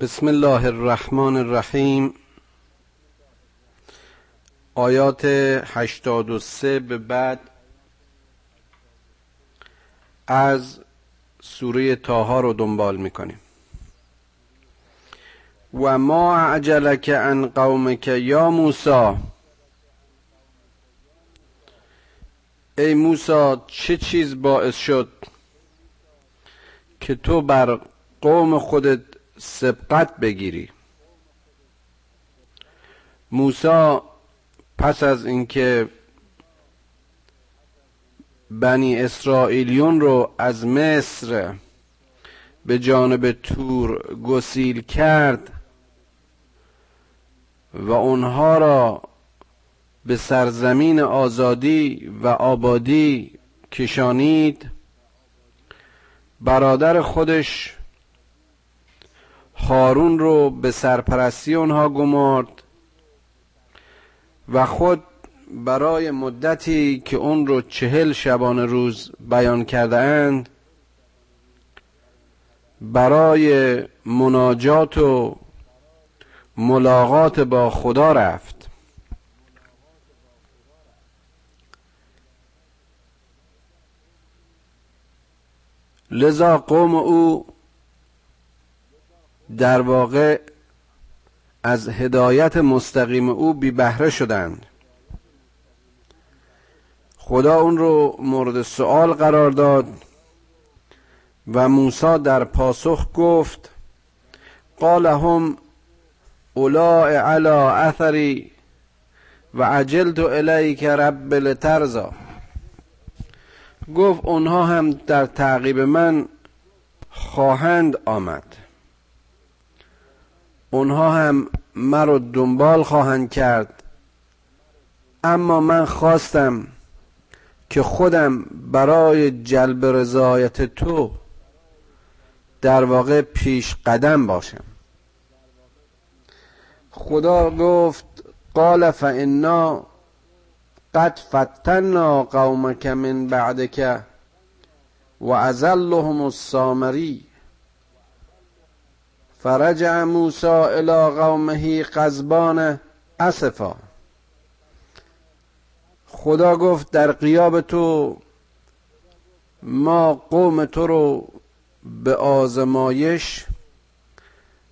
بسم الله الرحمن الرحیم. آیات 83 به بعد از سوره تاها رو دنبال می‌کنیم. و ما عجلک عن قومک یا موسی؟ ای موسی چه چیز باعث شد که تو بر قوم خودت سبقت بگیری. موسی پس از اینکه بنی اسرائیلیون رو از مصر به جانب تور گسیل کرد و اونها را به سرزمین آزادی و آبادی کشانید برادر خودش هارون رو به سرپرستی اونها گمارد و خود برای مدتی که اون رو چهل شبانه روز بیان کرده اند برای مناجات و ملاقات با خدا رفت. لذا قوم او در واقع از هدایت مستقیم او بی بهره شدند. خدا اون رو مورد سوال قرار داد و موسی در پاسخ گفت قال هم اولاء علی اثری و عجلت الیک رب لترزا گفت اونها هم در تعقیب من خواهند آمد. اونها هم مرا دنبال خواهند کرد. اما من خواستم که خودم برای جلب رضایت تو در واقع پیش قدم باشم. خدا گفت قال فانا قد فتنا قومك من بعدك و ازلهم فرجع موسی الى قومه قزبان اسفا. خدا گفت در قیاب تو ما قوم تو رو به آزمایش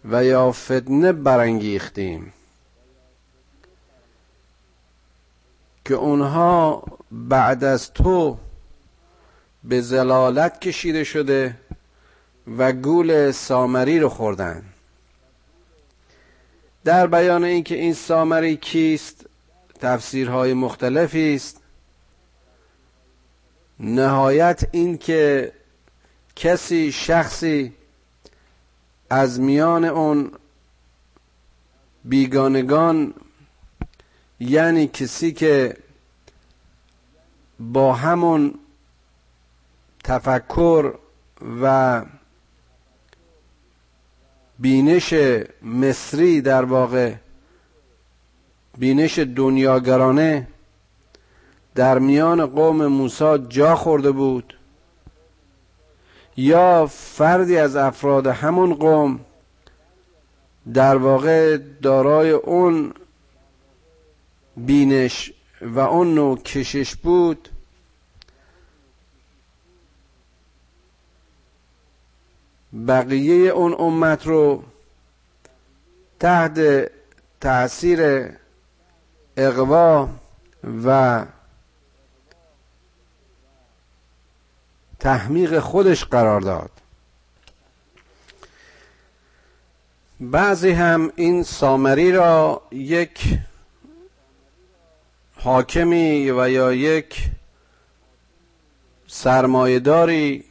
و یا فتنه برانگیختیم. که اونها بعد از تو به زلالت کشیده شده و گول سامری رو خوردن. در بیان اینکه این سامری کیست تفسیرهای مختلفی است. نهایت این که کسی شخصی از میان اون بیگانگان یعنی کسی که با همون تفکر و بینش مصری در واقع بینش دنیاگرانه در میان قوم موسی جا خورده بود. یا فردی از افراد همون قوم در واقع دارای اون بینش و اون نوع کشش بود بقیه اون امت رو تحت تاثیر اقوا و تحمیق خودش قرار داد. بعضی هم این سامری را یک حاکمی و یا یک سرمایهداری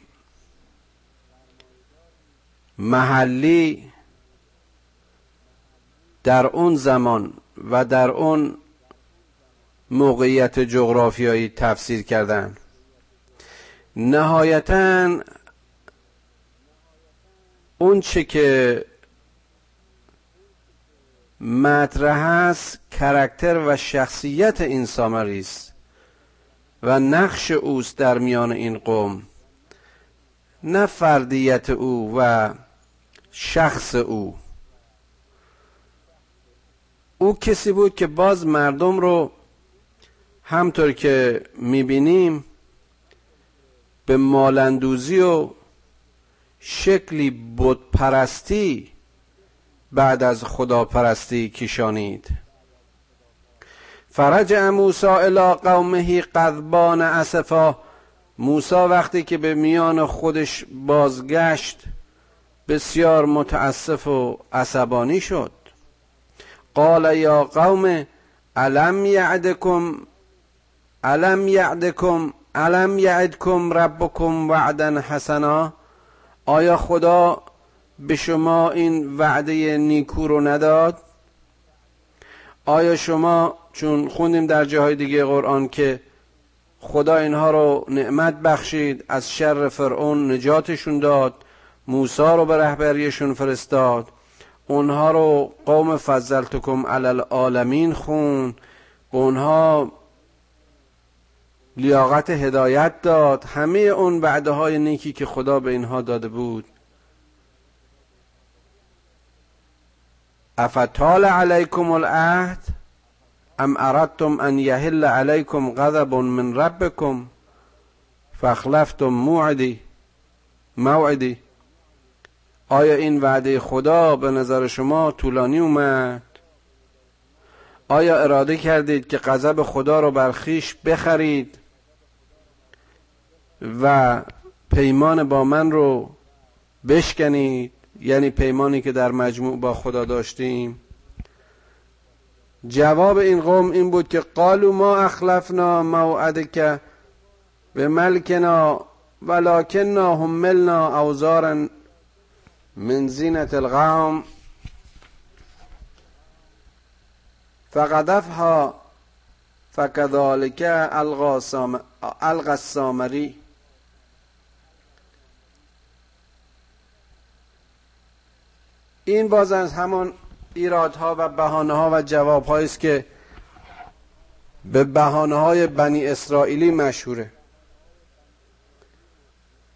محلی در اون زمان و در اون موقعیت جغرافیایی تفسیر کردن. نهایتا اون چه که مطرح است کرکتر و شخصیت این سامری است و نقش اوست در میان این قوم. نه فردیت او و شخص او. او کسی بود که باز مردم رو همطور که می‌بینیم به مالندوزی و شکلی بودپرستی بعد از خداپرستی کشانید. فرج موسی الی قومه قذبان اسفا. موسی وقتی که به میان خودش بازگشت بسیار متاسف و عصبانی شد. قال یا قوم علم یعدکم علم یعدکم علم یعدکم ربکم وعدا حسنا؟ آیا خدا به شما این وعده نیکو رو نداد؟ آیا شما چون خوندیم در جاهای دیگه قرآن که خدا اینها رو نعمت بخشید از شر فرعون نجاتشون داد موسی رو به رهبریشون فرستاد. اونها رو قوم فضلتکم علی العالمین خون. اونها لیاقت هدایت داد. همه اون وعده های نیکی که خدا به اینها داده بود. افتال علیکم العهد؟ ام اردتم ان یهل علیکم غضب من ربکم؟ فاخلفتم موعدی موعدی. آیا این وعده خدا به نظر شما طولانی اومد؟ آیا اراده کردید که غضب خدا رو بر خیش بخرید و پیمان با من رو بشکنید؟ یعنی پیمانی که در مجموع با خدا داشتیم. جواب این قوم این بود که قالو ما اخلفنا موعدک به ملکنا ولکننا هملنا اوزارا من زینت القوم فقدفها فكذلك الغى السامری این باز از همان ایرادها و بهانه ها و جواب است که به بهانه های بنی اسرائیلی مشهوره.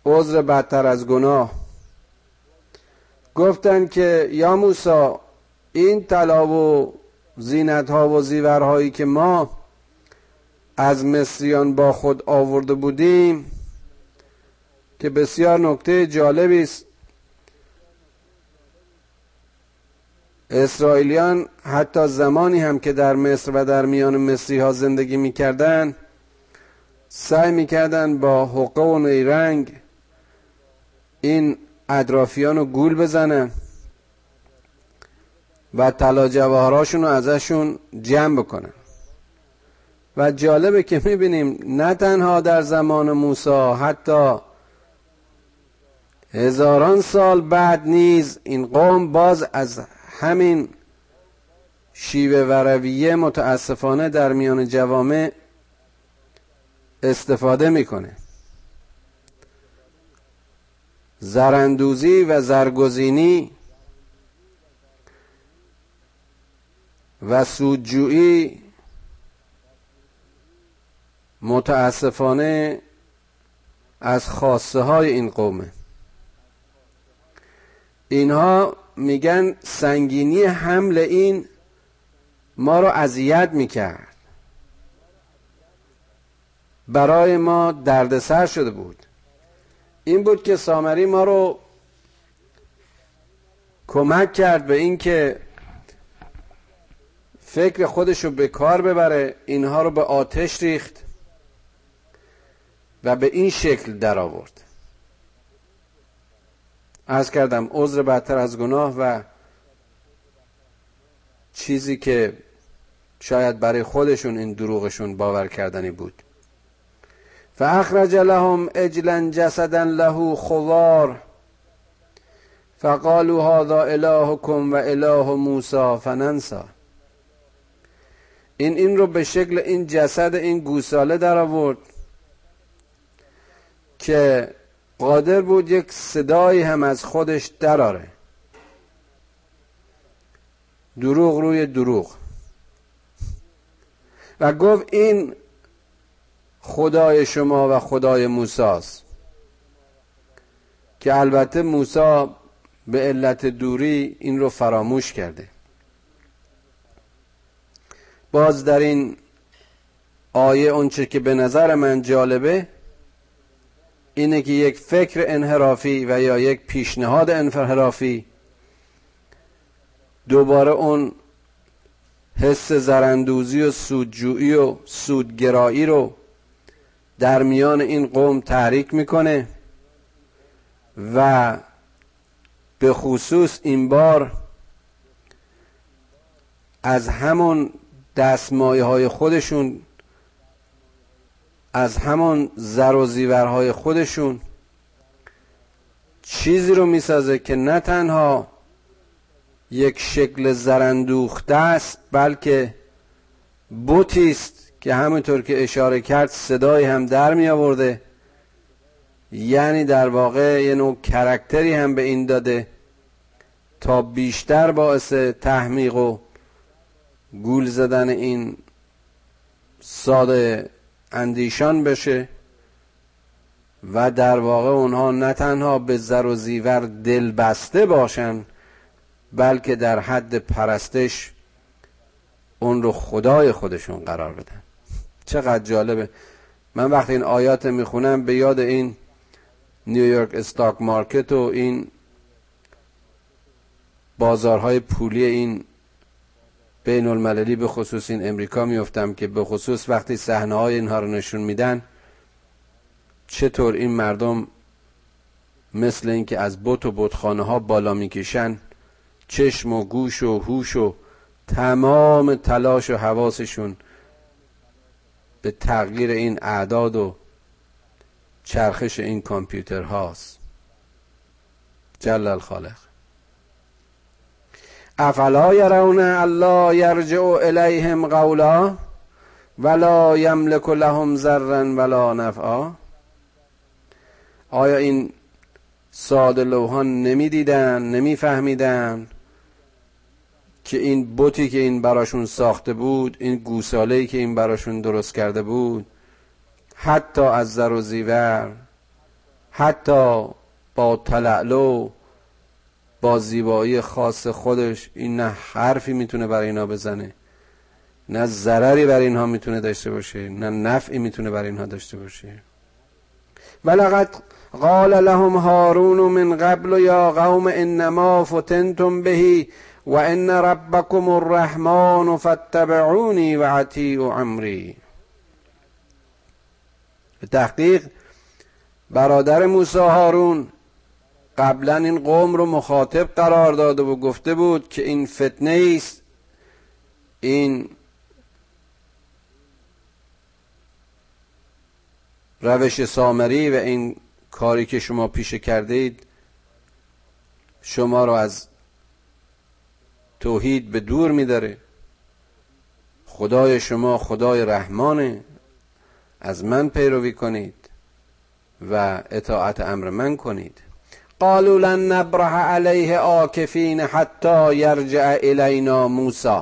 عذر بدتر از گناه. گفتن که یا موسی این طلا و زینت ها و زیورهایی که ما از مصریان با خود آورده بودیم که بسیار نکته جالبی است. اسرائیلیان حتی زمانی هم که در مصر و در میان مصری ها زندگی می‌کردن سعی می‌کردن با حقه و نیرنگ این اطرافیان رو گول بزنن و طلا جواهراشون رو ازشون جمع بکنن و جالبه که می‌بینیم نه تنها در زمان موسی حتی هزاران سال بعد نیز این قوم باز از همین شیوه و رویه متاسفانه در میان جوامع استفاده می‌کنه. زرندوزی و زرگزینی و سودجویی متاسفانه از خاصه های این قومه. اینها میگن سنگینی حمل این ما رو اذیت می‌کرد. برای ما دردسر شده بود. این بود که سامری ما رو کمک کرد به اینکه فکر خودش رو به کار ببره اینها رو به آتش ریخت و به این شکل در آورد از کردم عذر بدتر از گناه و چیزی که شاید برای خودشون این دروغشون باور کردنی بود. فاخرج لهم اجلا جسدا له خوار فقالوا هذا الهكم و اله موسی فننسا این این رو به شکل این جسد این گوساله در آورد که قادر بود یک صدایی هم از خودش دراره دروغ روی دروغ. و گفت این خدای شما و خدای موساست. که البته موسی به علت دوری این رو فراموش کرده. باز در این آیه اونچه که به نظر من جالبه اینه که یک فکر انحرافی و یا یک پیشنهاد انحرافی دوباره اون حس زرندوزی و سودجویی و سودگرایی رو در میان این قوم تحریک می‌کنه و به خصوص این بار از همون دستمایه های خودشون از همون زر و زیورهای خودشون چیزی رو می‌سازه که نه تنها یک شکل زرندوخته است بلکه بوتی است که همونطور که اشاره کرد صدای هم در می آورده. یعنی در واقع یه نوع کرکتری هم به این داده تا بیشتر باعث تحمیق و گول زدن این ساده اندیشان بشه و در واقع اونها نه تنها به زر و زیور دل بسته باشن بلکه در حد پرستش اون رو خدای خودشون قرار بدن. چقدر جالبه. من وقتی این آیات می‌خونم به یاد این نیویورک استاک مارکت و این بازارهای پولی این بین المللی به خصوص این امریکا میفتم که به خصوص وقتی صحنه های اینها رو نشون میدن چطور این مردم مثل اینکه از بت و بتخانه ها بالا می‌کشن چشم و گوش و هوش و تمام تلاش و حواسشون به تغییر این اعداد و چرخش این کامپیوتر هاست. جل الخالق افلا یرون الله یرجع الیهم قولا ولا یملک لهم ذرا ولا نفعا. آیا این ساده لوحان نمی‌دیدن نمیفهمیدن؟ که این بوتی که این براشون ساخته بود این گوساله که این براشون درست کرده بود حتی از زر و زیور حتی با تلعلو با زیبایی خاص خودش این نه حرفی می‌تونه برای اینا بزنه نه ضرری برای اینها می‌تونه داشته باشه نه نفعی می‌تونه برای اینها داشته باشه. ولقد قال لهم هارون من قبل یا قوم انما فتنتم بهی و ان ربکم الرحمن فاتبعونی و عطیع امری به تحقیق برادر موسی هارون قبلا این قوم رو مخاطب قرار داده و گفته بود که این فتنه است این روش سامری و این کاری که شما پیشه کردید شما رو از توحید به دور میداره. خدای شما خدای رحمانه. از من پیروی کنید و اطاعت امر من کنید. قالوا لن نبرح علیه آکفین حتی یرجع الینا موسی.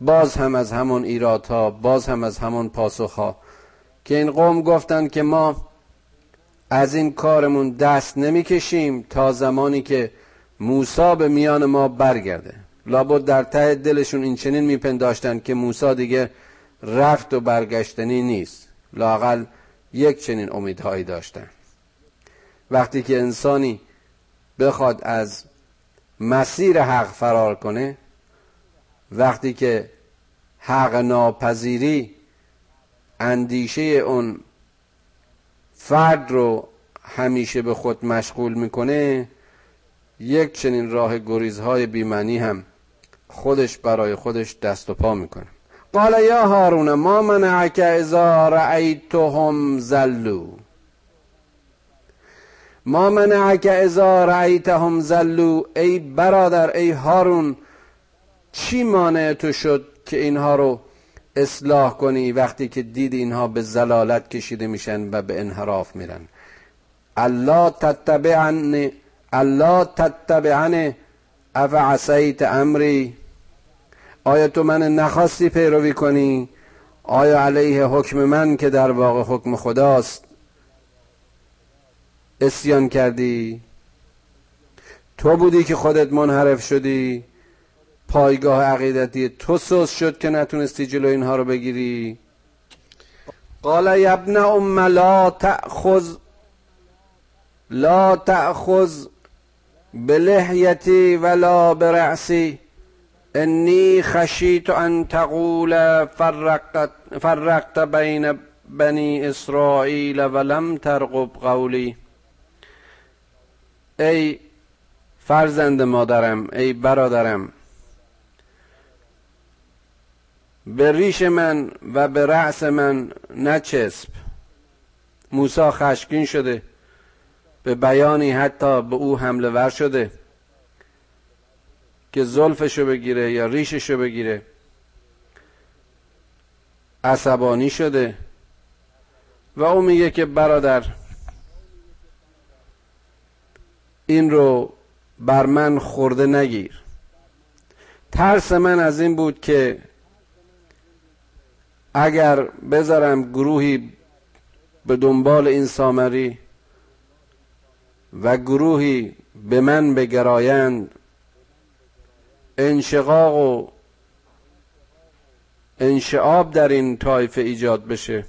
باز هم از همون ایرادها باز هم از همون پاسخها که این قوم گفتند که ما از این کارمون دست نمی‌کشیم تا زمانی که موسی به میان ما برگرده. لابد در ته دلشون این چنین میپنداشتن که موسی دیگه رفت و برگشتنی نیست. لاقل یک چنین امیدهایی داشتن. وقتی که انسانی بخواد از مسیر حق فرار کنه وقتی که حق ناپذیری اندیشه اون فرد رو همیشه به خود مشغول می‌کنه یک چنین راه گریزهای بیمنی هم خودش برای خودش دست و پا می‌کنه. قال یا هارون ما منعک اذا رأیتهم زلو. ما منعک اذا رأیتهم زلو. ای برادر ای هارون چی مانع تو شد که اینها رو اصلاح کنی وقتی که دید اینها به زلالت کشیده میشن و به انحراف میرن. الله تتبعن الله تتبعن اف عصیت امری آیا تو من نخواستی پیروی کنی آیا علیه حکم من که در واقع حکم خداست اسیان کردی تو بودی که خودت منحرف شدی پایگاه عقیدتی تو سوس شد که نتونستی جلو اینها رو بگیری. قال ابن ام لا تأخذ لا تأخذ بلحیتی ولا برأسی. انی خشیت ان تقول فرقت, فرقت بین بنی اسرائیل ولم ترقب قولی. ای فرزند مادرم ای برادرم به ریش من و به رأس من نچسب موسی خشکین شده. به بیانی حتی به او حمله ور شده. که زلفشو بگیره یا ریششو بگیره. عصبانی شده. و او میگه که برادر این رو بر من خورده نگیر. ترس من از این بود که اگر بذارم گروهی به دنبال این سامری و گروهی به من بگرایند انشقاق و انشعاب در این طایفه ایجاد بشه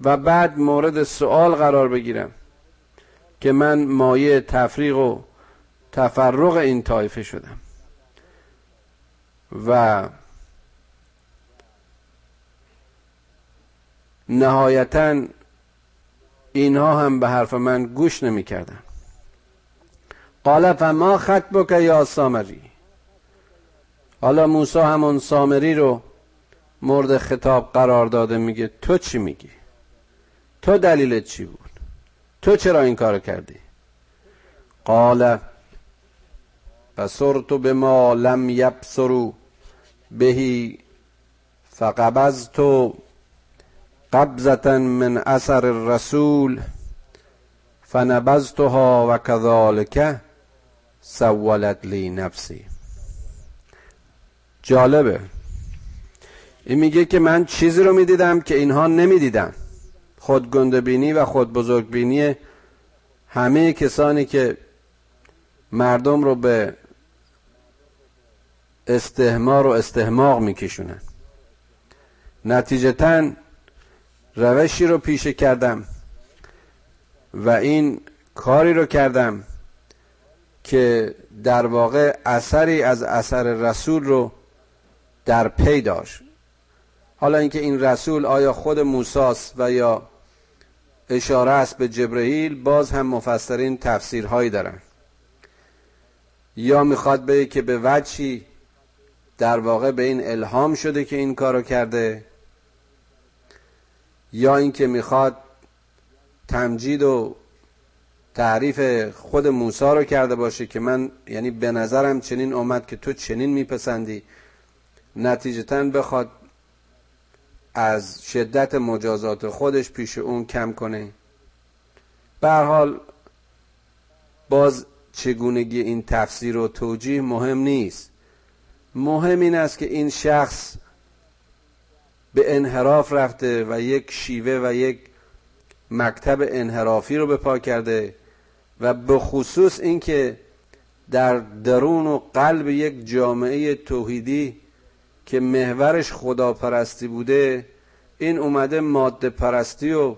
و بعد مورد سوال قرار بگیرم که من مایه تفریق و تفرق این طایفه شدم و نهایتا اینها هم به حرف من گوش نمی کردن قال فما خطبک یا سامری؟ حالا موسی همون سامری رو مورد خطاب قرار داده میگه تو چی میگی؟ تو دلیلت چی بود؟ تو چرا این کار کردی؟ قال بسرت به ما لم یبصرو بهی فقبضت قبضتا من اثر الرسول فنبذتها و کذالک سولت لی نفسی جالبه. این میگه که من چیزی رو می‌دیدم که اینها نمی‌دیدن. خود بینی و خود بزرگ بینی همه کسانی که مردم رو به استهمار و استهماق میکشونن. نتیجتا روشی رو پیشه کردم و این کاری رو کردم که در واقع اثری از اثر رسول رو در پی داشت. حالا اینکه این رسول آیا خود موساس و یا اشاره است به جبرئیل باز هم مفسرین تفسیرهایی دارن. یا می‌خواد بگه که به وجهی در واقع به این الهام شده که این کارو کرده یا اینکه می‌خواد تمجید و تعریف خود موسی رو کرده باشه که من یعنی به نظرم چنین اومد که تو چنین میپسندی. نتیجتا بخواد از شدت مجازات خودش پیش اون کم کنه. به حال باز چگونگی این تفسیر و توجیه مهم نیست. مهم این است که این شخص به انحراف رفته و یک شیوه و یک مکتب انحرافی رو به پا کرده و به خصوص اینکه در درون و قلب یک جامعه توحیدی که محورش خداپرستی بوده این اومده ماده پرستی و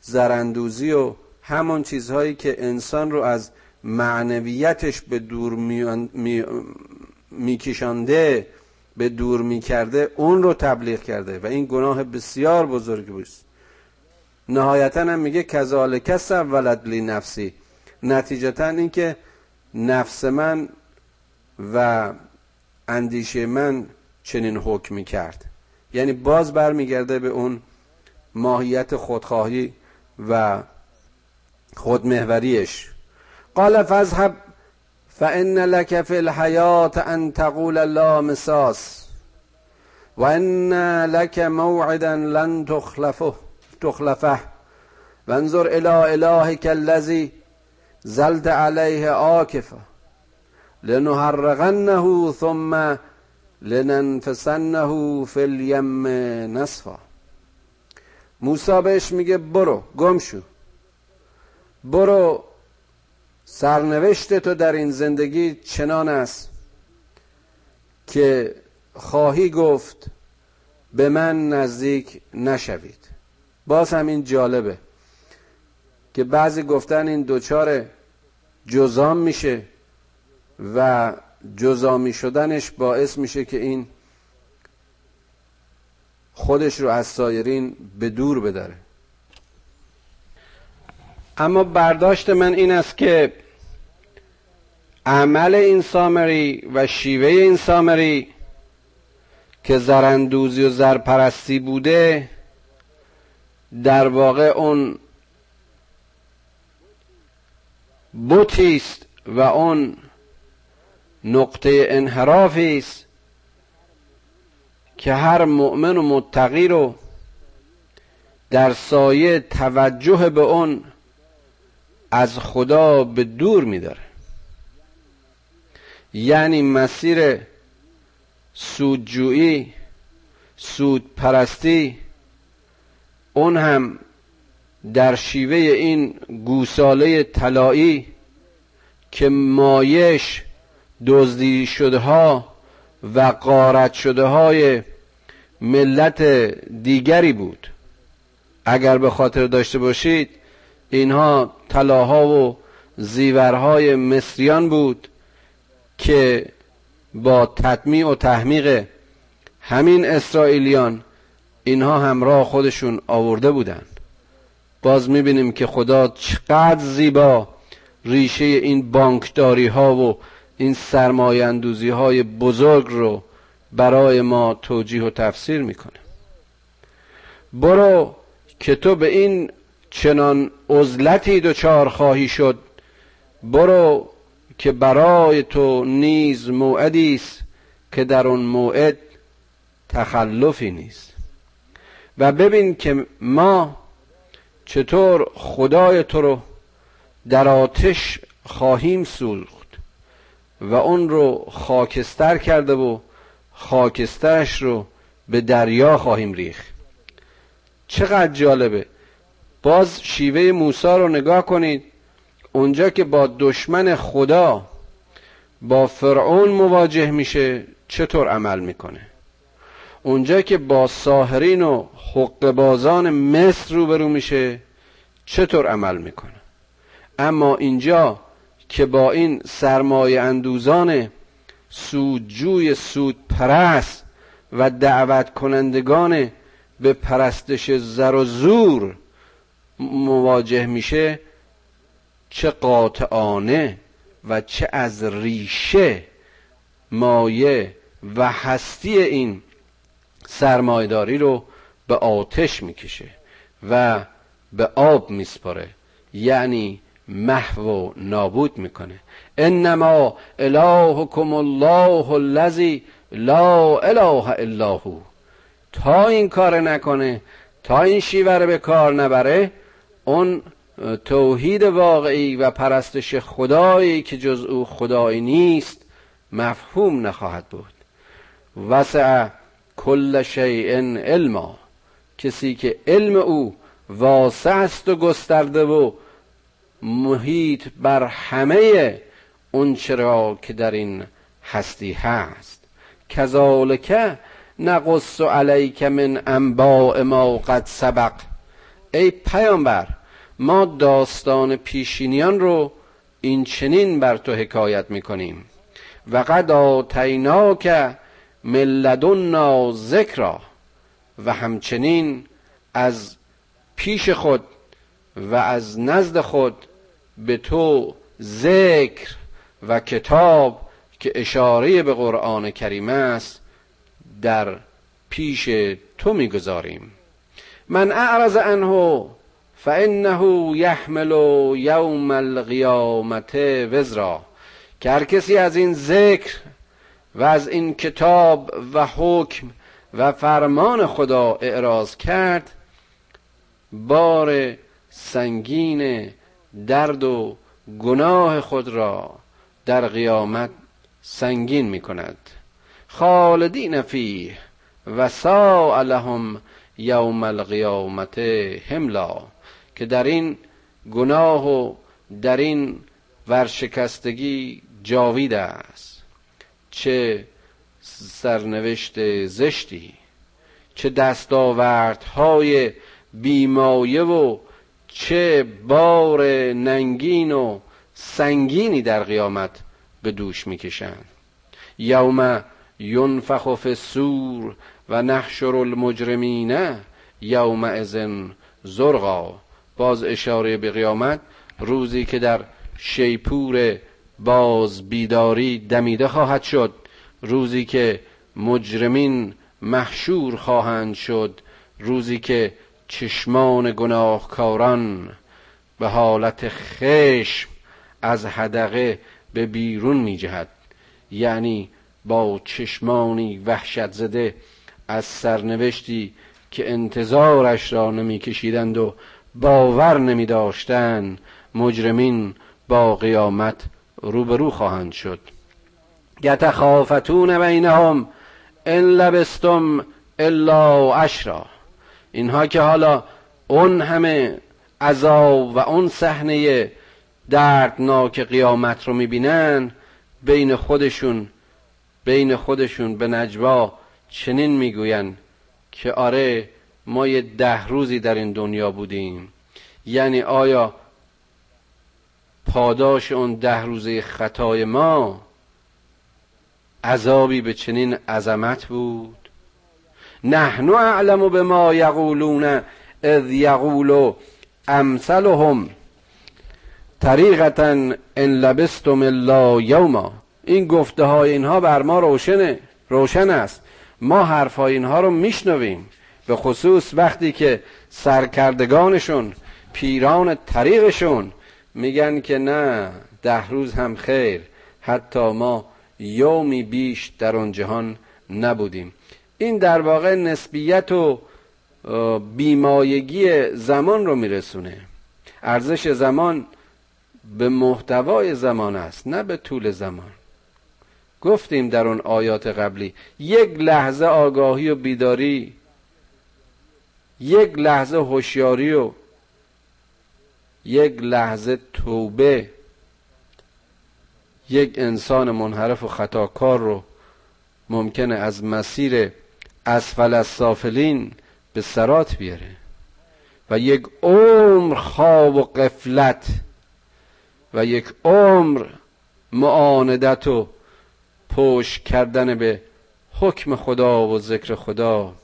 زرندوزی و همون چیزهایی که انسان رو از معنویتش به دور میکشانده به دور می‌کرده اون رو تبلیغ کرده و این گناه بسیار بزرگی بود. نهایتا هم میگه کذالک ولد لی نفسی نتیجتا اینکه نفس من و اندیشه من چنین حکمی کرد. یعنی باز برمیگرده به اون ماهیت خودخواهی و خودمهوریش. قال فذهب فان لك في الحیات ان تقول لا مساس و ان لك موعدا لن تخلفه تخلفه. وانظر الى الهك الذي زلت عليه عاكفا لنحرقنه ثم لننفسنه فی الیم نصفا. موسی بهش میگه برو گم شو. برو سرنوشت تو در این زندگی چنان است که خواهی گفت به من نزدیک نشوید. باز هم این جالبه که بعضی گفتن این دوچار جزام میشه و جزامی شدنش باعث میشه که این خودش رو از سایرین به دور بداره اما برداشت من این است که عمل این سامری و شیوه این سامری که زرندوزی و زرپرستی بوده در واقع اون بوتی است و اون نقطه انحرافی است که هر مؤمن و متقی رو در سایه توجه به اون از خدا به دور میداره. یعنی مسیر سودجویی سود پرستی اون هم در شیوه این گوساله طلایی که مایش دزدی شده ها و قارت شده های ملت دیگری بود. اگر به خاطر داشته باشید اینها طلاها و زیورهای مصریان بود که با تطمیع و تحمیق همین اسرائیلیان اینها همراه خودشون آورده بودند. باز می‌بینیم که خدا چقدر زیبا ریشه این بانکداری ها و این سرمایه اندوزی های بزرگ رو برای ما توجیه و تفسیر می‌کنه. برو که تو به این چنان عزلتی دچار خواهی شد برو که برای تو نیز موعدی است که در اون موعد تخلفی نیست. و ببین که ما چطور خدای تو رو در آتش خواهیم سوخت و اون رو خاکستر کرده و خاکسترش رو به دریا خواهیم ریخت. چقدر جالبه! باز شیوه موسی رو نگاه کنید. اونجا که با دشمن خدا با فرعون مواجه میشه چطور عمل می‌کنه؟ اونجا که با ساهرین و حقبازان مصر روبرو میشه چطور عمل می‌کنه؟ اما اینجا که با این سرمایه اندوزان سودجوی سود پرست و دعوت کنندگان به پرستش زر و زور مواجه میشه چه قاطعانه و چه از ریشه مایه و هستی این سرمایداری رو به آتش می‌کشه و به آب میسپاره. یعنی محو و نابود می‌کنه. انما الهکم الله الذی لا اله الا هو. تا این کار نکنه تا این شیوه به کار نبره اون توحید واقعی و پرستش خدایی که جز او خدایی نیست مفهوم نخواهد بود. وسع کل شیء علما. کسی که علم او واسع است و گسترده و محیط بر همه اون چرا که در این هستی هست. کذالک نقص علیک من انباء ما قد سبق. ای پیامبر ما داستان پیشینیان رو این چنین بر تو حکایت می‌کنیم. و قد آتیناک ملدنا ذکرا و همچنین از پیش خود و از نزد خود به تو ذکر و کتاب که اشاره به قرآن کریم است در پیش تو می‌گذاریم. من اعرض عنه فانه یحمل یوم القیامت وزرا. که هر کسی از این ذکر و از این کتاب و حکم و فرمان خدا اعراض کرد بار سنگین درد و گناه خود را در قیامت سنگین می کند خالدین فیه و سا لهم یوم القیامت هملا که در این گناه و در این ورشکستگی جاوید است. چه سرنوشت زشتی چه دستاوردهای بیمایه و چه بار ننگین و سنگینی در قیامت به دوش می‌کشند. یوم ینفخ فی السور و نحشر المجرمین یوم ازن زرقا باز اشاره به قیامت روزی که در شیپور باز بیداری دمیده خواهد شد. روزی که مجرمین محشور خواهند شد. روزی که چشمان گناهکاران به حالت خشم از حدقه به بیرون می جهد یعنی با چشمانی وحشت زده از سرنوشتی که انتظارش را نمی کشیدند و باور نمی داشتند مجرمین با قیامت روبرو خواهند شد. یتخافتون بینهم ان لبستم الا عشرا. اینها که حالا اون همه عذاب و اون صحنه دردناک قیامت رو می‌بینن بین خودشون بین خودشون به نجوا چنین می‌گوین که آره ما یه ده روزی در این دنیا بودیم. یعنی آیا پاداش اون ده روزه خطای ما عذابی به چنین عظمت بود؟ نحن اعلم به ما یقولون اذ یقول امثلهم طریقتا ان لبستم الا یوما. این گفته های اینها بر ما روشنه روشن است. ما حرف های اینها رو میشنویم به خصوص وقتی که سرکردگانشون پیران طریقشون میگن که نه ده روز هم خیر حتی ما یومی بیش در آن جهان نبودیم. این در واقع نسبیت و بیمایگی زمان رو میرسونه. ارزش زمان به محتوای زمان است نه به طول زمان. گفتیم در اون آیات قبلی یک لحظه آگاهی و بیداری یک لحظه هوشیاری و یک لحظه توبه یک انسان منحرف و خطاکار رو ممکنه از مسیر اسفل از سافلین به سرات بیاره و یک عمر خواب و قفلت و یک عمر معاندت و پشت کردن به حکم خدا و ذکر خدا.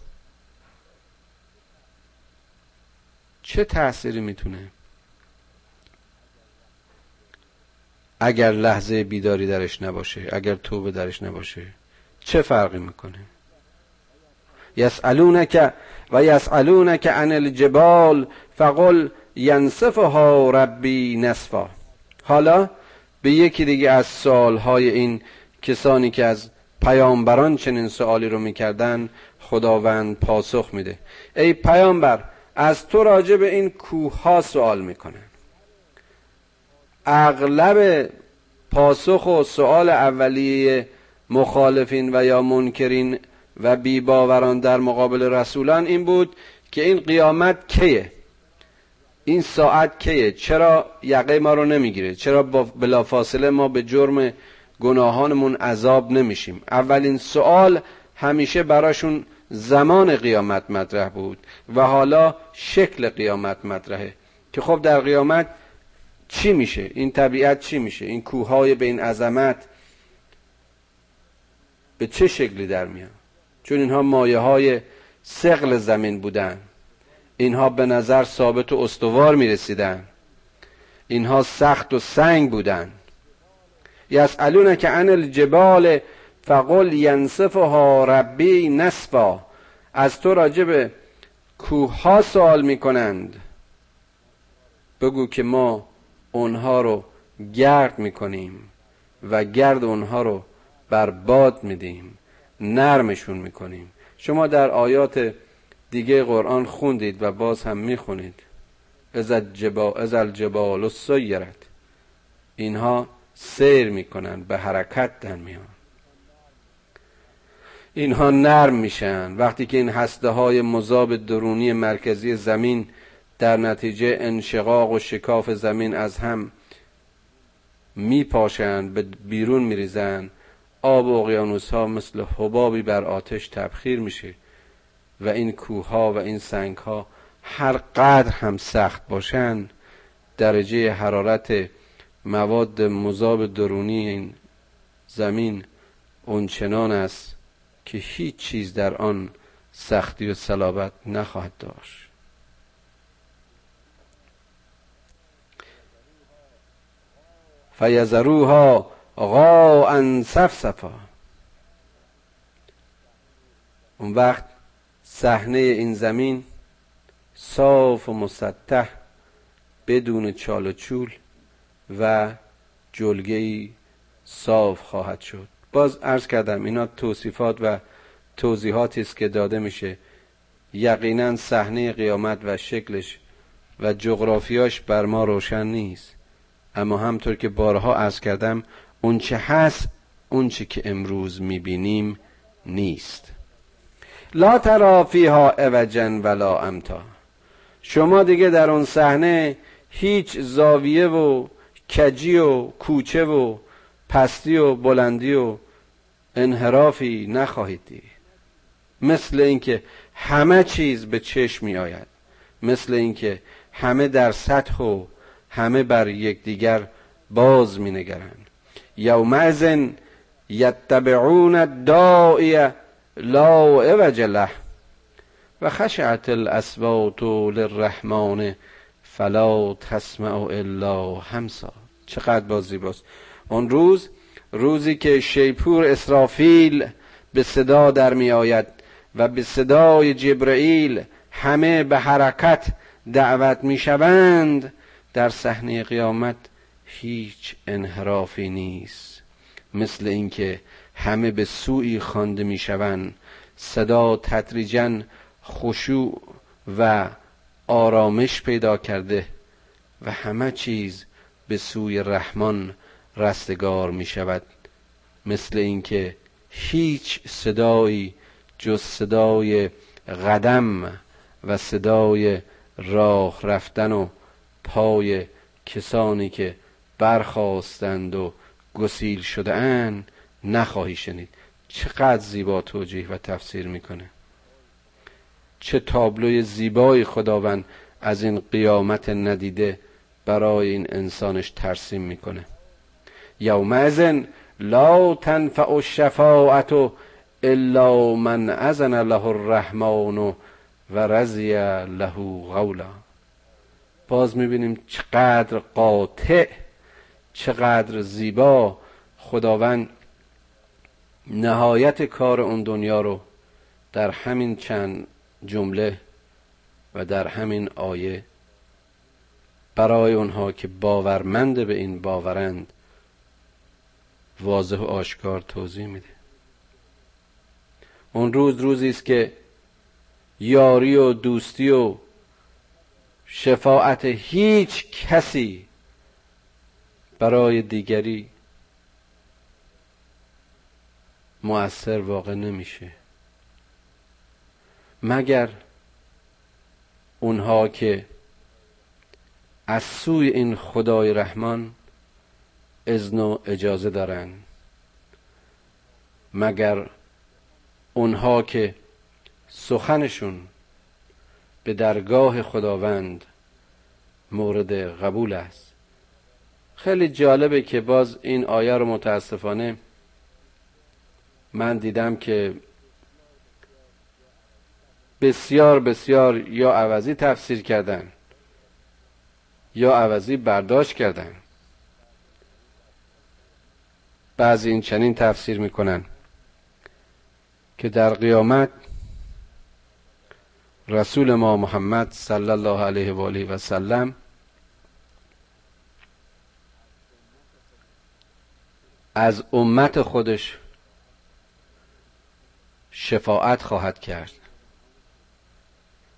چه تأثیری می‌تونه؟ اگر لحظه بیداری درش نباشه اگر توبه درش نباشه چه فرقی می‌کنه؟ یسالونک و یسالونک عن الجبال فقل ینصفها ربی نصفا. حالا به یکی دیگه از سوالهای این کسانی که از پیامبران چنین سوالی رو می‌کردن خداوند پاسخ میده. ای پیامبر از تو راجع به این کوه ها سوال می‌کنه اغلب پاسخ و سوال اولیه مخالفین و یا منکرین و بیباوران در مقابل رسولان این بود که این قیامت کیه؟ این ساعت کیه؟ چرا یقه ما رو نمی‌گیره؟ چرا بلافاصله ما به جرم گناهانمون عذاب نمیشیم. اولین سوال همیشه براشون زمان قیامت مطرح بود و حالا شکل قیامت مطرحه. که خب در قیامت چی میشه؟ این طبیعت چی میشه؟ این کوههای به این عظمت به چه شکلی در میان؟ چون اینها مایه های سقل زمین بودن. اینها به نظر ثابت و استوار می‌رسیدن. اینها سخت و سنگ بودن. یسالون که عن الجبال فقل ینصفها ربی نصفا. از تو راجب کوه ها سوال می‌کنند. بگو که ما اونها رو گرد می‌کنیم و گرد اونها رو برباد میدیم نرمشون می‌کنیم. شما در آیات دیگه قرآن خوندید و باز هم می‌خونید. از الجبال و سیرت. اینها سیر می‌کنن به حرکت در میان. اینها نرم میشن. وقتی که این هسته های مذاب درونی مرکزی زمین در نتیجه انشقاق و شکاف زمین از هم میپاشند به بیرون میریزن آب و اقیانوس ها مثل حبابی بر آتش تبخیر میشه و این کوه ها و این سنگ ها هر قدر هم سخت باشن درجه حرارت مواد مذاب درونی این زمین اونچنان است که هیچ چیز در آن سختی و صلابت نخواهد داشت. فیزروها غاء صفصفا اون وقت صحنه این زمین صاف و مسطح بدون چال و چول و جلگهی صاف خواهد شد. باز عرض کردم اینا توصیفات و توضیحاتی است که داده میشه. یقینا صحنه قیامت و شکلش و جغرافیاش بر ما روشن نیست. اما همطور که بارها عرض کردم اون چه هست اون چه که امروز می‌بینیم نیست. لا ترا فیها اوجن ولا امتا. شما دیگه در اون صحنه هیچ زاویه و کجی و کوچه و پستی و بلندی و انحرافی نخواهید دید. مثل اینکه همه چیز به چشم می آید مثل اینکه همه در سطح و همه بر یکدیگر باز می نگرند یومئذ یتبعون الداعی لا عوج له و خشعت الاسوات للرحمن فلا تسمع الا همسا. چقدر بازی باز اون روز روزی که شیپور اسرافیل به صدا در می آید و به صدای جبرئیل همه به حرکت دعوت می شوند در صحنه قیامت هیچ انحرافی نیست. مثل اینکه همه به سوی خوانده می شوند. صدا تدریجا خشوع و آرامش پیدا کرده و همه چیز به سوی رحمان رستگار می شود. مثل اینکه هیچ صدایی جز صدای قدم و صدای راه رفتن و پای کسانی که برخواستند و گسیل شده اند نخواهی شنید. چقدر زیبا توجیه و تفسیر می‌کنه. چه تابلوی زیبایی خداوند از این قیامت ندیده برای این انسانش ترسیم می‌کنه. یومئذ لا تنفع الشفاعت الا من اذن له الرحمن و رضی له قولا. باز می‌بینیم چقدر قاطع چقدر زیبا خداوند نهایت کار اون دنیا رو در همین چند جمله و در همین آیه برای اونها که باورمند به این باورند واضح و آشکار توضیح میده. اون روز روزی است که یاری و دوستی و شفاعت هیچ کسی برای دیگری مؤثر واقع نمیشه. مگر اونها که از سوی این خدای رحمان اذن و اجازه دارند مگر اونها که سخنشون به درگاه خداوند مورد قبول است؟ خیلی جالبه که باز این آیه رو متاسفانه من دیدم که بسیار بسیار یا عوضی تفسیر کردن یا عوضی برداشت کردن. بعضی این چنین تفسیر می‌کنن که در قیامت رسول ما محمد صلی الله علیه و آله و سلم از امت خودش شفاعت خواهد کرد.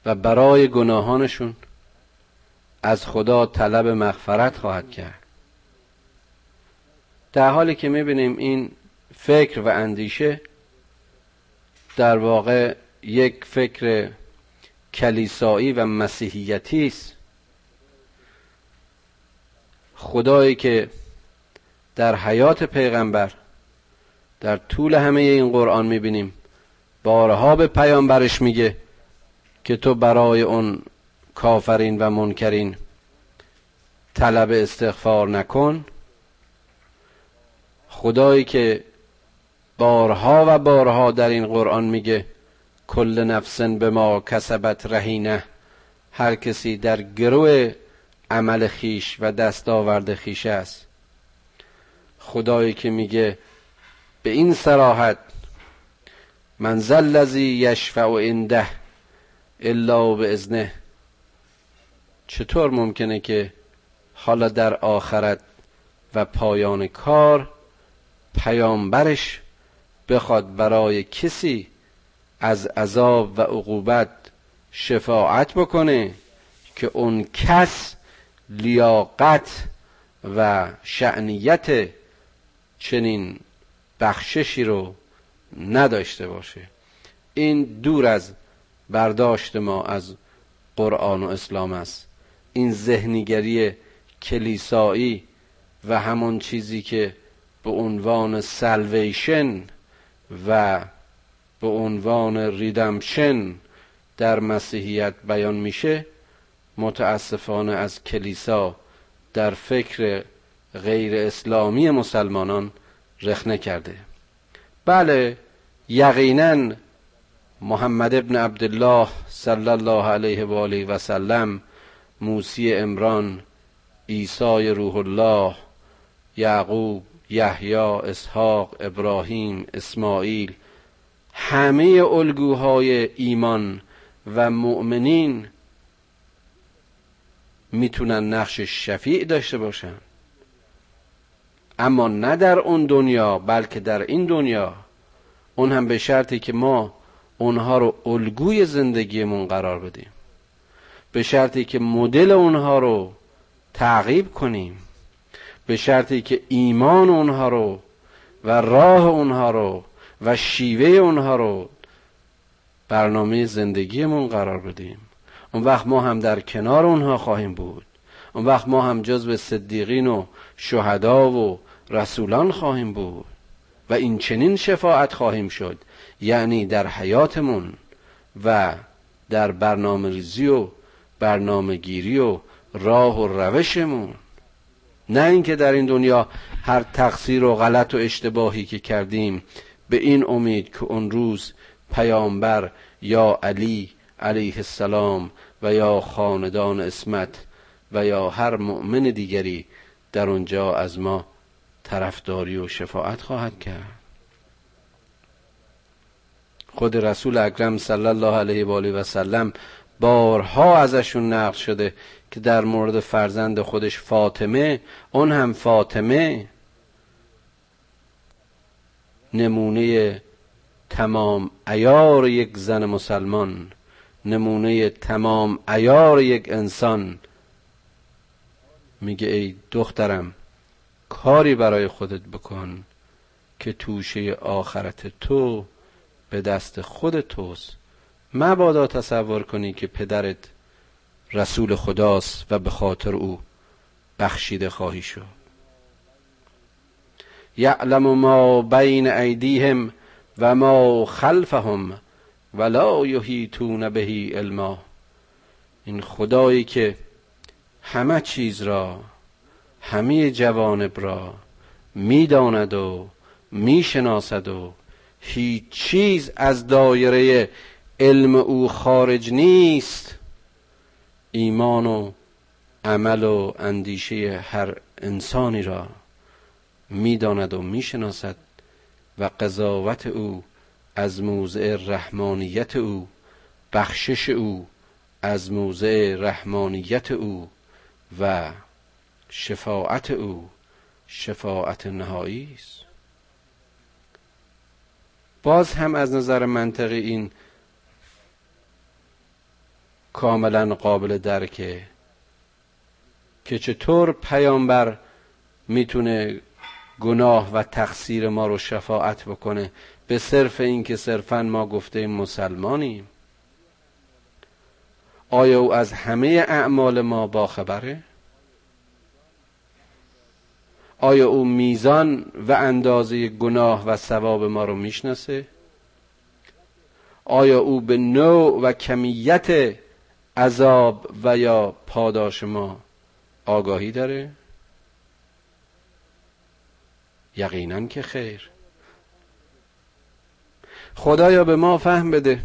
و برای گناهانشون از خدا طلب مغفرت خواهد کرد. در حالی که می‌بینیم این فکر و اندیشه در واقع یک فکر کلیسایی و مسیحیتی است. خدایی که در حیات پیغمبر در طول همه این قرآن می‌بینیم بارها به پیامبرش میگه که تو برای اون کافرین و منکرین طلب استغفار نکن. خدایی که بارها و بارها در این قرآن میگه کل نفسن به ما کسبت رهینه. هر کسی در گروه عمل خیش و دستاورد خیش است. خدایی که میگه به این سراحت من لذی یشفع عنده الا به ازنه چطور ممکنه که حالا در آخرت و پایان کار پیامبرش بخواد برای کسی از عذاب و عقوبت شفاعت بکنه که اون کس لیاقت و شعنیت چنین بخششی رو نداشته باشه. این دور از برداشت ما از قرآن و اسلام است. این ذهنیگری کلیسایی و همون چیزی که به عنوان سلویشن و به عنوان ریدمشن در مسیحیت بیان میشه متاسفانه از کلیسا در فکر غیر اسلامی مسلمانان رخنه کرده. بله یقینا محمد ابن عبدالله صلی الله علیه و آله و سلم موسی امران عیسی روح الله یعقوب یحیی اسحاق ابراهیم اسماعیل همه الگوهای ایمان و مؤمنین می‌تونن نقش شفیع داشته باشن. اما نه در اون دنیا بلکه در این دنیا. اون هم به شرطی که ما اونها رو الگوی زندگیمون قرار بدیم. به شرطی که مدل اونها رو تعقیب کنیم. به شرطی که ایمان اونها رو و راه اونها رو و شیوه اونها رو برنامه زندگیمون قرار بدیم. اون وقت ما هم در کنار اونها خواهیم بود. اون وقت ما هم جزو صدیقین و شهدا و رسولان خواهیم بود. و این چنین شفاعت خواهیم شد. یعنی در حیاتمون و در برنامه ریزی و برنامه گیری و راه و روشمون. نه اینکه در این دنیا هر تقصیر و غلط و اشتباهی که کردیم به این امید که اون روز پیامبر یا علی علیه السلام و یا خاندان اسمت و یا هر مؤمن دیگری در اونجا از ما طرفداری و شفاعت خواهد کرد. خود رسول اکرم صلی الله علیه و آله و سلم بارها ازشون نقل شده که در مورد فرزند خودش فاطمه اون هم فاطمه نمونه تمام ایار یک زن مسلمان نمونه تمام ایار یک انسان. میگه ای دخترم کاری برای خودت بکن که توشه آخرت تو به دست خود توست. مبادا تصور کنی که پدرت رسول خداست و به خاطر او بخشیده خواهی شد. یعلم ما بین ایدیهم و ما خلفهم ولا یحیطون بهی علما. این خدایی که همه چیز را همه جوانب را می‌داند و می‌شناسد و هیچ چیز از دایره علم او خارج نیست. ایمان و عمل و اندیشه هر انسانی را می‌داند و می‌شناسد و قضاوت او از موضع رحمانیت او بخشش او از موضع رحمانیت او و شفاعت او شفاعت نهایی است. باز هم از نظر منطقی این کاملا قابل درکه که چطور پیامبر می‌تونه گناه و تقصیر ما رو شفاعت بکنه به صرف اینکه صرفا ما گفته مسلمانیم آیا او از همه اعمال ما باخبره؟ آیا او میزان و اندازه گناه و ثواب ما رو می‌شناسه؟ آیا او به نوع و کمیت عذاب و یا پاداش ما آگاهی داره؟ یقینا که خیر. خدایا به ما فهم بده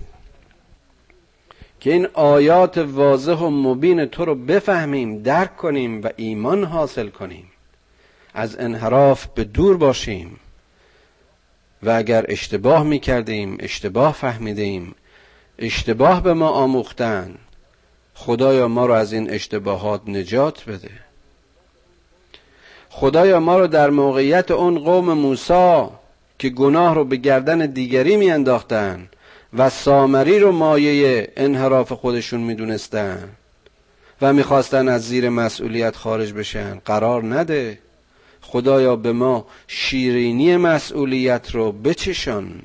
که این آیات واضح و مبین تو رو بفهمیم درک کنیم و ایمان حاصل کنیم. از انحراف به دور باشیم. و اگر اشتباه می کردیم اشتباه فهمیدیم. اشتباه به ما آموختن. خدایا ما رو از این اشتباهات نجات بده. خدایا ما رو در موقعیت اون قوم موسی که گناه رو به گردن دیگری میانداختن و سامری رو مایه انحراف خودشون می‌دونستن و می‌خواستن از زیر مسئولیت خارج بشن قرار نده. خدایا به ما شیرینی مسئولیت رو بچشان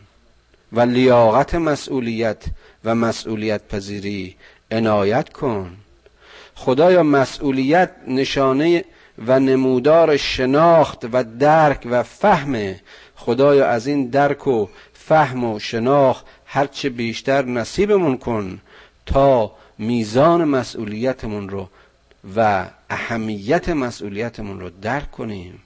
و لیاقت مسئولیت و مسئولیت پذیری عنایت کن. خدایا مسئولیت نشانه و نمودار شناخت و درک و فهم. خدایا از این درک و فهم و شناخت هرچه بیشتر نصیبمون کن تا میزان مسئولیتمون رو و اهمیت مسئولیتمون رو درک کنیم.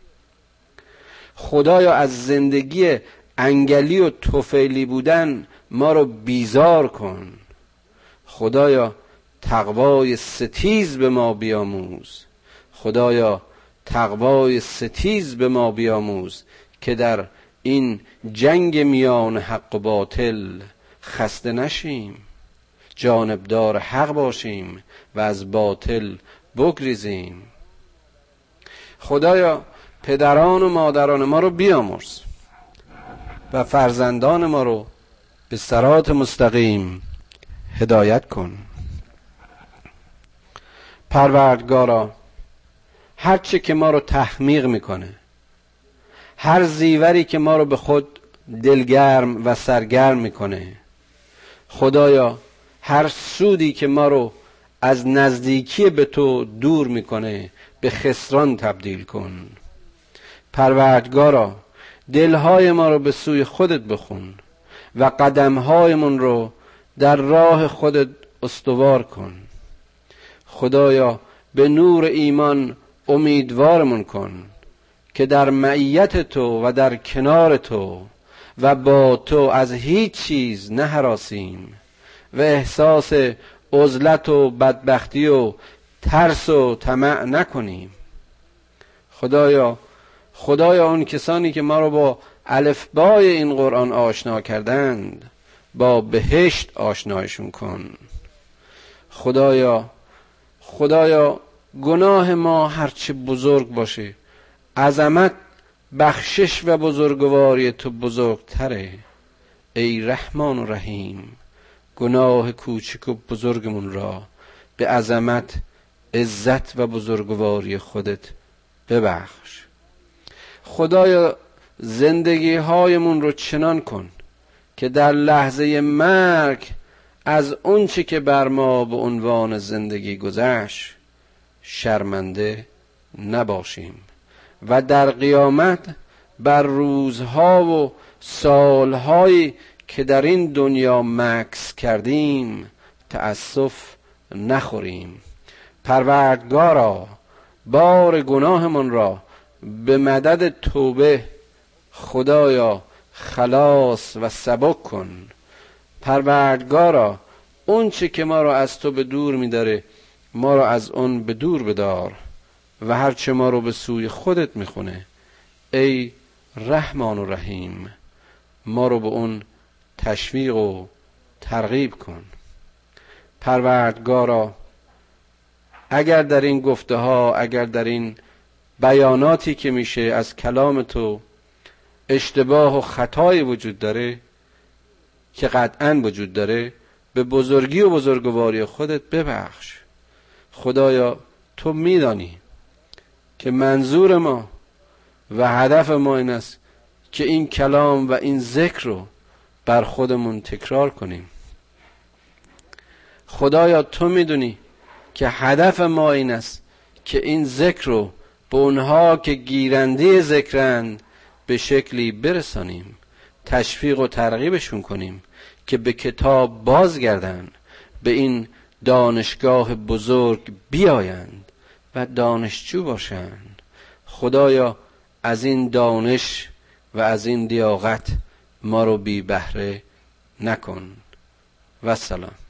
خدایا از زندگی انگلی و توفیلی بودن ما رو بیزار کن. خدایا تقوای ستیز به ما بیاموز. خدایا تقوای ستیز به ما بیاموز که در این جنگ میان حق و باطل خسته نشیم. جانبدار حق باشیم و از باطل بگریزیم. خدایا پدران و مادران ما رو بیامرز و فرزندان ما رو به سرات مستقیم هدایت کن. پروردگارا هرچه که ما رو تحمیق می‌کنه هر زیوری که ما رو به خود دلگرم و سرگرم می‌کنه خدایا هر سودی که ما رو از نزدیکی به تو دور می‌کنه به خسران تبدیل کن. پروردگارا دلهای ما رو به سوی خودت بخون و قدمهایمون رو در راه خودت استوار کن. خدایا به نور ایمان امیدوارمون کن که در معیت تو و در کنار تو و با تو از هیچ چیز نهراسیم و احساس عزلت و بدبختی و ترس و طمع نکنیم. خدایا خدایا اون کسانی که ما رو با الفبای این قرآن آشنا کردند با بهشت آشنایشون کن. خدایا خدایا گناه ما هرچه بزرگ باشه عظمت بخشش و بزرگواری تو بزرگتره. ای رحمان و رحیم گناه کوچک و بزرگمون را به عظمت عزت و بزرگواری خودت ببخش. خدایا زندگی هایمون رو چنان کن که در لحظه مرگ از اونچه که بر ما به عنوان زندگی گذشت شرمنده نباشیم و در قیامت بر روزها و سالهایی که در این دنیا مکس کردیم تأسف نخوریم. پروردگارا بار گناهمان را به مدد توبه خدایا خلاص و سبک کن. پروردگارا اون چه که ما را از تو به دور میداره ما را از اون به دور بدار و هرچه ما رو به سوی خودت می‌خونه. ای رحمان و رحیم ما رو به اون تشویق و ترغیب کن. پروردگارا اگر در این گفته ها اگر در این بیاناتی که میشه از کلام تو اشتباه و خطایی وجود داره که قطعا وجود داره به بزرگی و بزرگواری خودت ببخش. خدایا تو میدانی که منظور ما و هدف ما این است که این کلام و این ذکر رو بر خودمون تکرار کنیم. خدایا تو می‌دونی که هدف ما این است که این ذکر رو به اونها که گیرنده ذکرند به شکلی برسانیم تشویق و ترغیبشون کنیم که به کتاب بازگردن به این دانشگاه بزرگ بیایند و دانشجو باشند. خدایا از این دانش و از این دیاقت ما رو بی بهره نکن. و سلام.